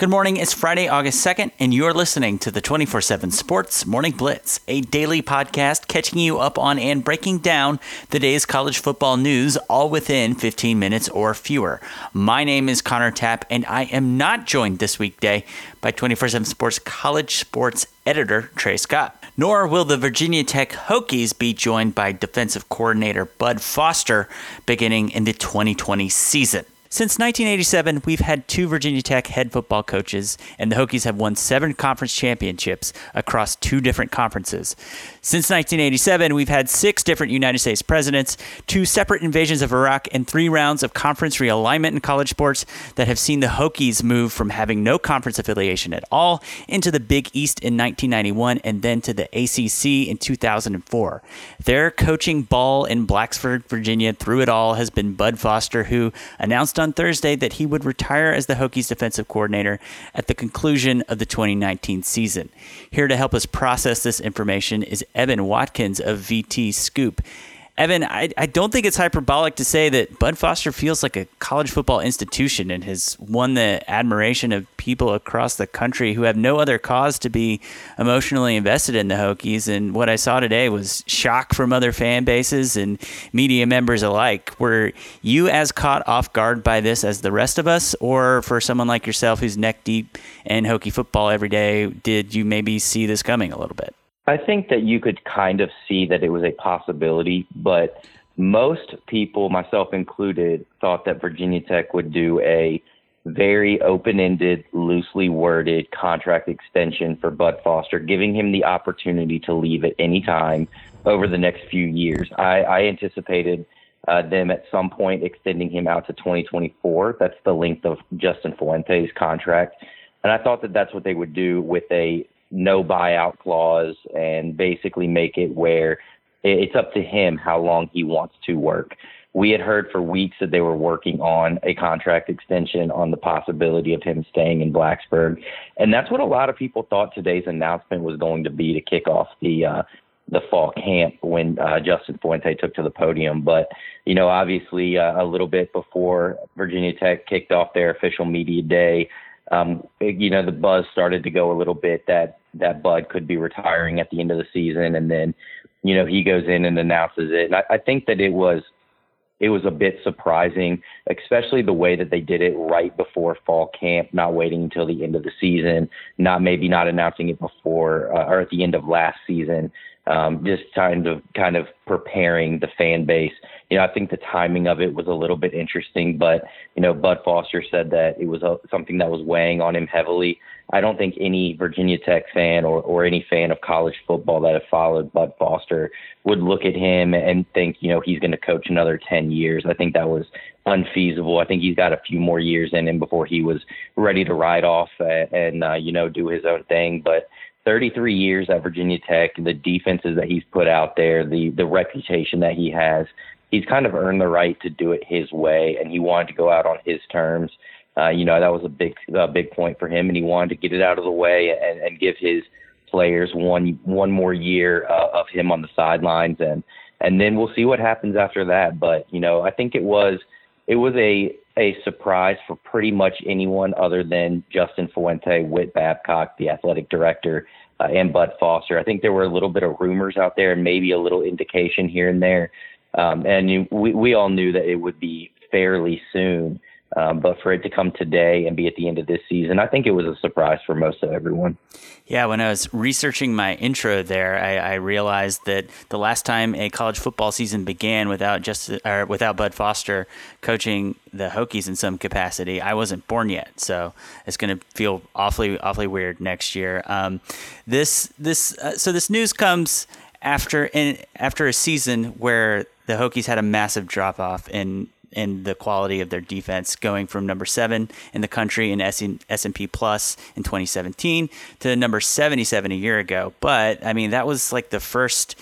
Good morning. It's Friday, August 2nd, and you're listening to the 24 7 Sports Morning Blitz, a daily podcast catching you up on and breaking down the day's college football news all within 15 minutes or fewer. My name is Connor Tapp, and I am not joined this weekday by 24 7 Sports college sports editor Trey Scott. Nor will the Virginia Tech Hokies be joined by defensive coordinator Bud Foster beginning in the 2020 season. Since 1987, we've had two Virginia Tech head football coaches, and the Hokies have won seven conference championships across two different conferences. Since 1987, we've had six different United States presidents, two separate invasions of Iraq, and three rounds of conference realignment in college sports that have seen the Hokies move from having no conference affiliation at all into the Big East in 1991 and then to the ACC in 2004. Their coaching ball in Blacksburg, Virginia through it all has been Bud Foster, who announced on Thursday that he would retire as the Hokies defensive coordinator at the conclusion of the 2019 season. Here to help us process this information is Evan Watkins of VT Scoop. Evan, I, I don't think it's hyperbolic to say that Bud Foster feels like a college football institution and has won the admiration of people across the country who have no other cause to be emotionally invested in the Hokies. And what I saw today was shock from other fan bases and media members alike. Were you as caught off guard by this as the rest of us, or for someone like yourself who's neck deep in Hokie football every day, did you maybe see this coming a little bit? I think that you could kind of see that it was a possibility, but most people, myself included, thought that Virginia Tech would do a very open ended, loosely worded contract extension for Bud Foster, giving him the opportunity to leave at any time over the next few years. I, I anticipated uh, them at some point extending him out to 2024. That's the length of Justin Fuente's contract. And I thought that that's what they would do with a no buyout clause and basically make it where it's up to him how long he wants to work. We had heard for weeks that they were working on a contract extension on the possibility of him staying in Blacksburg. And that's what a lot of people thought today's announcement was going to be to kick off the uh, the fall camp when uh, Justin Fuente took to the podium. But, you know, obviously uh, a little bit before Virginia Tech kicked off their official media day, um, you know, the buzz started to go a little bit that that Bud could be retiring at the end of the season, and then you know he goes in and announces it. And I, I think that it was it was a bit surprising, especially the way that they did it right before fall camp, not waiting until the end of the season, not maybe not announcing it before uh, or at the end of last season um, just kind of kind of preparing the fan base. You know, I think the timing of it was a little bit interesting, but you know, Bud Foster said that it was a, something that was weighing on him heavily. I don't think any Virginia Tech fan or, or any fan of college football that have followed Bud Foster would look at him and think, you know, he's going to coach another 10 years. I think that was unfeasible. I think he's got a few more years in him before he was ready to ride off and, and uh, you know, do his own thing. But 33 years at Virginia Tech, the defenses that he's put out there, the the reputation that he has, he's kind of earned the right to do it his way, and he wanted to go out on his terms. Uh, you know that was a big a big point for him, and he wanted to get it out of the way and, and give his players one one more year uh, of him on the sidelines, and and then we'll see what happens after that. But you know, I think it was it was a a surprise for pretty much anyone other than Justin Fuente, Whit Babcock, the athletic director, uh, and Bud Foster. I think there were a little bit of rumors out there and maybe a little indication here and there. Um, and you, we, we all knew that it would be fairly soon. Um, but for it to come today and be at the end of this season, I think it was a surprise for most of everyone. Yeah, when I was researching my intro there, I, I realized that the last time a college football season began without just or without Bud Foster coaching the Hokies in some capacity, I wasn't born yet. So it's going to feel awfully awfully weird next year. Um, this this uh, so this news comes after in, after a season where the Hokies had a massive drop off in in the quality of their defense, going from number seven in the country in S and P Plus in 2017 to number 77 a year ago. But I mean, that was like the first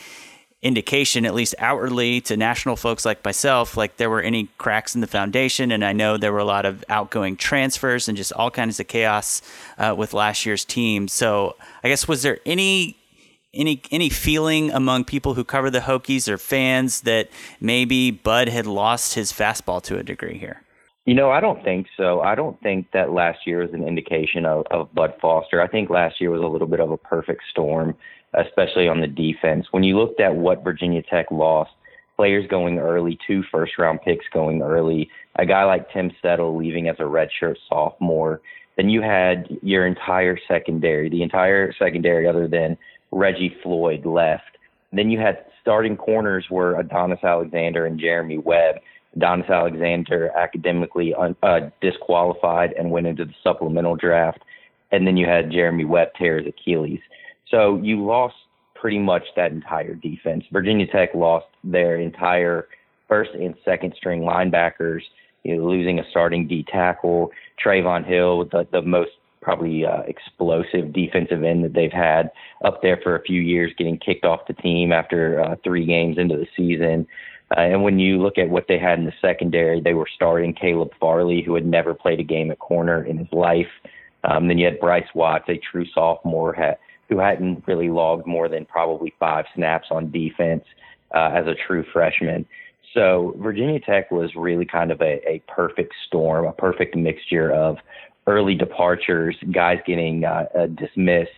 indication, at least outwardly, to national folks like myself, like there were any cracks in the foundation. And I know there were a lot of outgoing transfers and just all kinds of chaos uh, with last year's team. So I guess was there any any any feeling among people who cover the Hokies or fans that maybe Bud had lost his fastball to a degree here? You know, I don't think so. I don't think that last year was an indication of, of Bud Foster. I think last year was a little bit of a perfect storm, especially on the defense. When you looked at what Virginia Tech lost, players going early, two first round picks going early, a guy like Tim Settle leaving as a redshirt sophomore, then you had your entire secondary, the entire secondary other than Reggie Floyd left. Then you had starting corners were Adonis Alexander and Jeremy Webb. Adonis Alexander academically un, uh, disqualified and went into the supplemental draft. And then you had Jeremy Webb tear his Achilles. So you lost pretty much that entire defense. Virginia Tech lost their entire first and second string linebackers, you know, losing a starting D tackle, Trevon Hill, the, the most probably uh, explosive defensive end that they've had up there for a few years, getting kicked off the team after uh, three games into the season. Uh, and when you look at what they had in the secondary, they were starting Caleb Farley, who had never played a game at corner in his life. Um, then you had Bryce Watts, a true sophomore, had, who hadn't really logged more than probably five snaps on defense uh, as a true freshman. So Virginia Tech was really kind of a, a perfect storm, a perfect mixture of early departures, guys getting uh, uh, dismissed,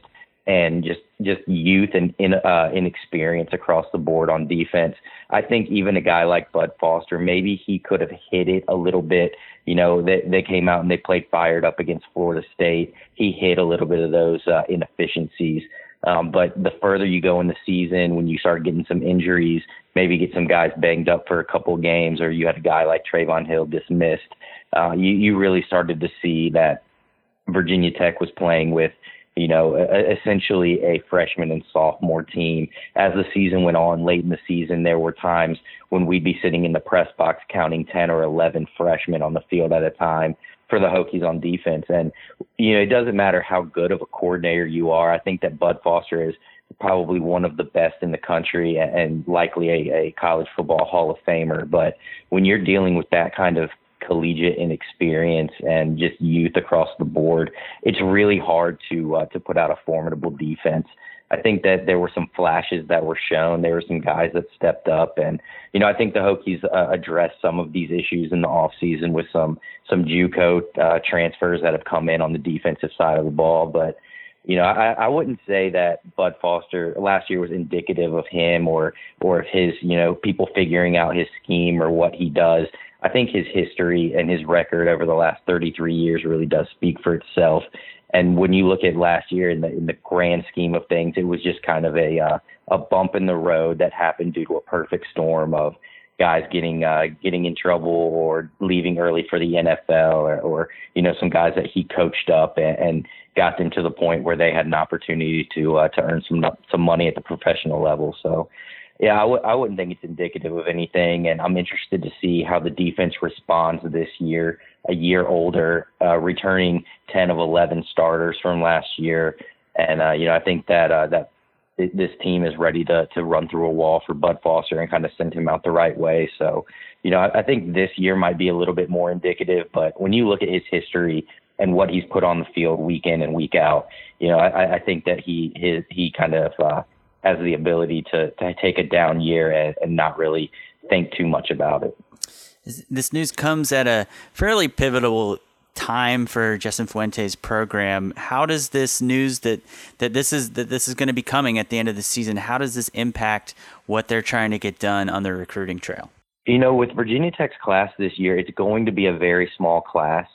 and just just youth and in, uh, inexperience across the board on defense. I think even a guy like Bud Foster, maybe he could have hit it a little bit. You know, they, they came out and they played fired up against Florida State. He hit a little bit of those uh, inefficiencies. Um, but the further you go in the season, when you start getting some injuries, maybe get some guys banged up for a couple games, or you had a guy like Trevon Hill dismissed, uh, you, you really started to see that Virginia Tech was playing with you know, essentially a freshman and sophomore team. As the season went on, late in the season, there were times when we'd be sitting in the press box counting 10 or 11 freshmen on the field at a time for the Hokies on defense. And, you know, it doesn't matter how good of a coordinator you are. I think that Bud Foster is probably one of the best in the country and likely a, a college football Hall of Famer. But when you're dealing with that kind of collegiate inexperience and just youth across the board, it's really hard to uh, to put out a formidable defense. I think that there were some flashes that were shown. There were some guys that stepped up, and you know I think the Hokies uh, addressed some of these issues in the off season with some some JUCO uh, transfers that have come in on the defensive side of the ball. But you know I, I wouldn't say that Bud Foster last year was indicative of him or or of his you know people figuring out his scheme or what he does. I think his history and his record over the last 33 years really does speak for itself. And when you look at last year in the in the grand scheme of things, it was just kind of a uh, a bump in the road that happened due to a perfect storm of guys getting uh, getting in trouble or leaving early for the NFL, or, or you know some guys that he coached up and, and got them to the point where they had an opportunity to uh, to earn some some money at the professional level. So yeah, I w- I wouldn't think it's indicative of anything, and I'm interested to see how the defense responds this year. A year older, uh, returning 10 of 11 starters from last year, and uh, you know I think that uh, that this team is ready to to run through a wall for Bud Foster and kind of send him out the right way. So, you know, I, I think this year might be a little bit more indicative, but when you look at his history and what he's put on the field week in and week out, you know, I, I think that he his he kind of uh, has the ability to, to take a down year and, and not really think too much about it. This news comes at a fairly pivotal time for Justin Fuente's program. How does this news that that this is that this is going to be coming at the end of the season? How does this impact what they're trying to get done on the recruiting trail? You know, with Virginia Tech's class this year, it's going to be a very small class.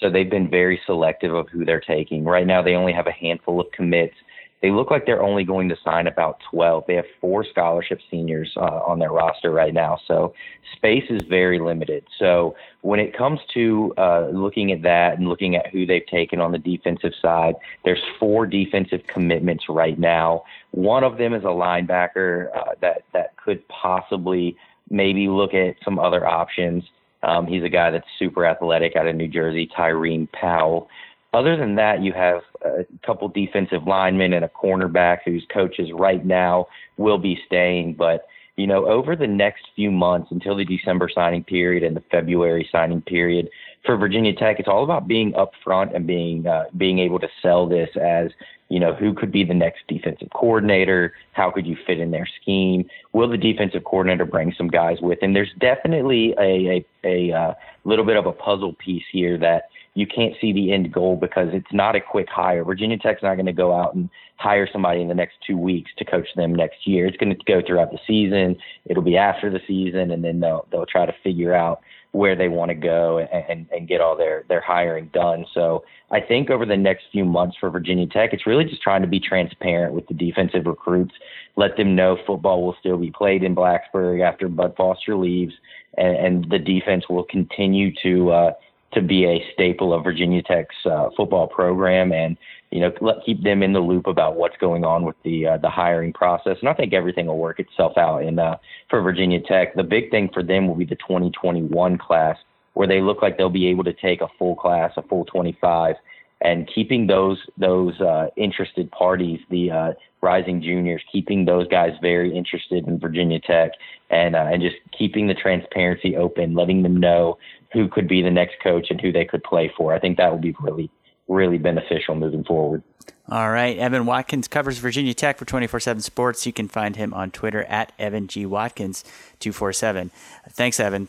So they've been very selective of who they're taking. Right now, they only have a handful of commits they look like they're only going to sign about 12. They have four scholarship seniors uh, on their roster right now, so space is very limited. So when it comes to uh, looking at that and looking at who they've taken on the defensive side, there's four defensive commitments right now. One of them is a linebacker uh, that that could possibly maybe look at some other options. Um, he's a guy that's super athletic out of New Jersey, Tyreem Powell. Other than that, you have a couple defensive linemen and a cornerback whose coaches right now will be staying. But, you know, over the next few months until the December signing period and the February signing period for Virginia Tech, it's all about being upfront and being uh, being able to sell this as you know, who could be the next defensive coordinator? How could you fit in their scheme? Will the defensive coordinator bring some guys with him? There's definitely a, a, a uh, little bit of a puzzle piece here that you can't see the end goal because it's not a quick hire. Virginia Tech's not going to go out and hire somebody in the next two weeks to coach them next year. It's going to go throughout the season. It'll be after the season, and then they'll they'll try to figure out where they want to go and, and, and get all their their hiring done. So I think over the next few months for Virginia Tech, it's really just trying to be transparent with the defensive recruits, let them know football will still be played in Blacksburg after Bud Foster leaves, and, and the defense will continue to. Uh, to be a staple of Virginia Tech's uh, football program, and you know let, keep them in the loop about what's going on with the uh, the hiring process. And I think everything will work itself out. And uh, for Virginia Tech, the big thing for them will be the 2021 class, where they look like they'll be able to take a full class, a full 25, and keeping those those uh, interested parties, the uh, rising juniors, keeping those guys very interested in Virginia Tech, and uh, and just keeping the transparency open, letting them know who could be the next coach and who they could play for. I think that will be really, really beneficial moving forward. All right. Evan Watkins covers Virginia Tech for 24 7 Sports. You can find him on Twitter at Evan G. Watkins 247. Thanks, Evan.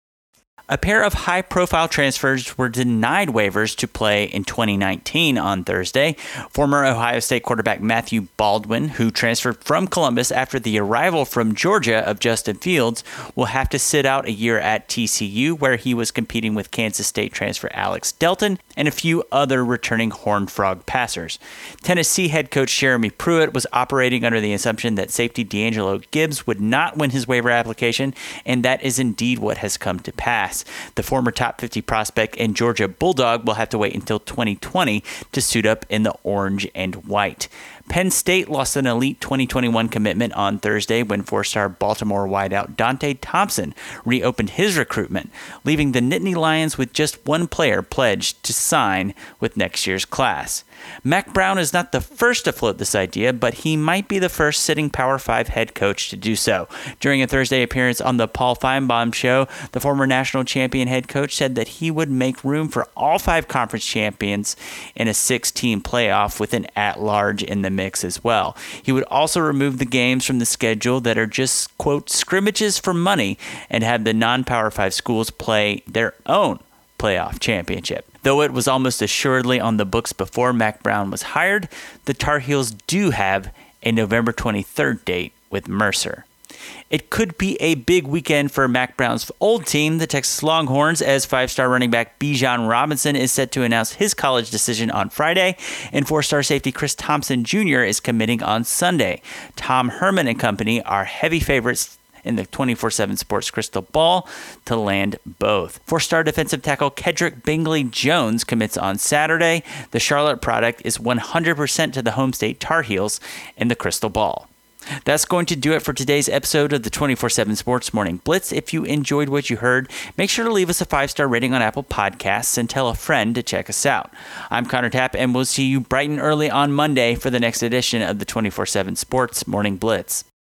A pair of high profile transfers were denied waivers to play in 2019 on Thursday. Former Ohio State quarterback Matthew Baldwin, who transferred from Columbus after the arrival from Georgia of Justin Fields, will have to sit out a year at TCU, where he was competing with Kansas State transfer Alex Delton and a few other returning Horned Frog passers. Tennessee head coach Jeremy Pruitt was operating under the assumption that safety D'Angelo Gibbs would not win his waiver application, and that is indeed what has come to pass. The former top 50 prospect and Georgia Bulldog will have to wait until 2020 to suit up in the orange and white. Penn State lost an elite 2021 commitment on Thursday when four star Baltimore wideout Dont'e Thornton reopened his recruitment, leaving the Nittany Lions with just one player pledged to sign with next year's class. Mack Brown is not the first to float this idea, but he might be the first sitting Power 5 head coach to do so. During a Thursday appearance on the Paul Finebaum show, the former national champion head coach said that he would make room for all five conference champions in a six team playoff with an at large in the mix as well. He would also remove the games from the schedule that are just, quote, scrimmages for money and have the non Power 5 schools play their own playoff championship. Though it was almost assuredly on the books before Mack Brown was hired, the Tar Heels do have a November 23rd date with Mercer. It could be a big weekend for Mack Brown's old team, the Texas Longhorns, as five star running back Bijan Robinson is set to announce his college decision on Friday, and four star safety Chris Thompson Jr. is committing on Sunday. Tom Herman and company are heavy favorites in the 24 7 Sports Crystal Ball to land both. Four star defensive tackle Kedrick Bingley Jones commits on Saturday. The Charlotte product is 100% to the home state Tar Heels in the Crystal Ball. That's going to do it for today's episode of the 24 7 Sports Morning Blitz. If you enjoyed what you heard, make sure to leave us a five star rating on Apple Podcasts and tell a friend to check us out. I'm Connor Tapp, and we'll see you bright and early on Monday for the next edition of the 24 7 Sports Morning Blitz.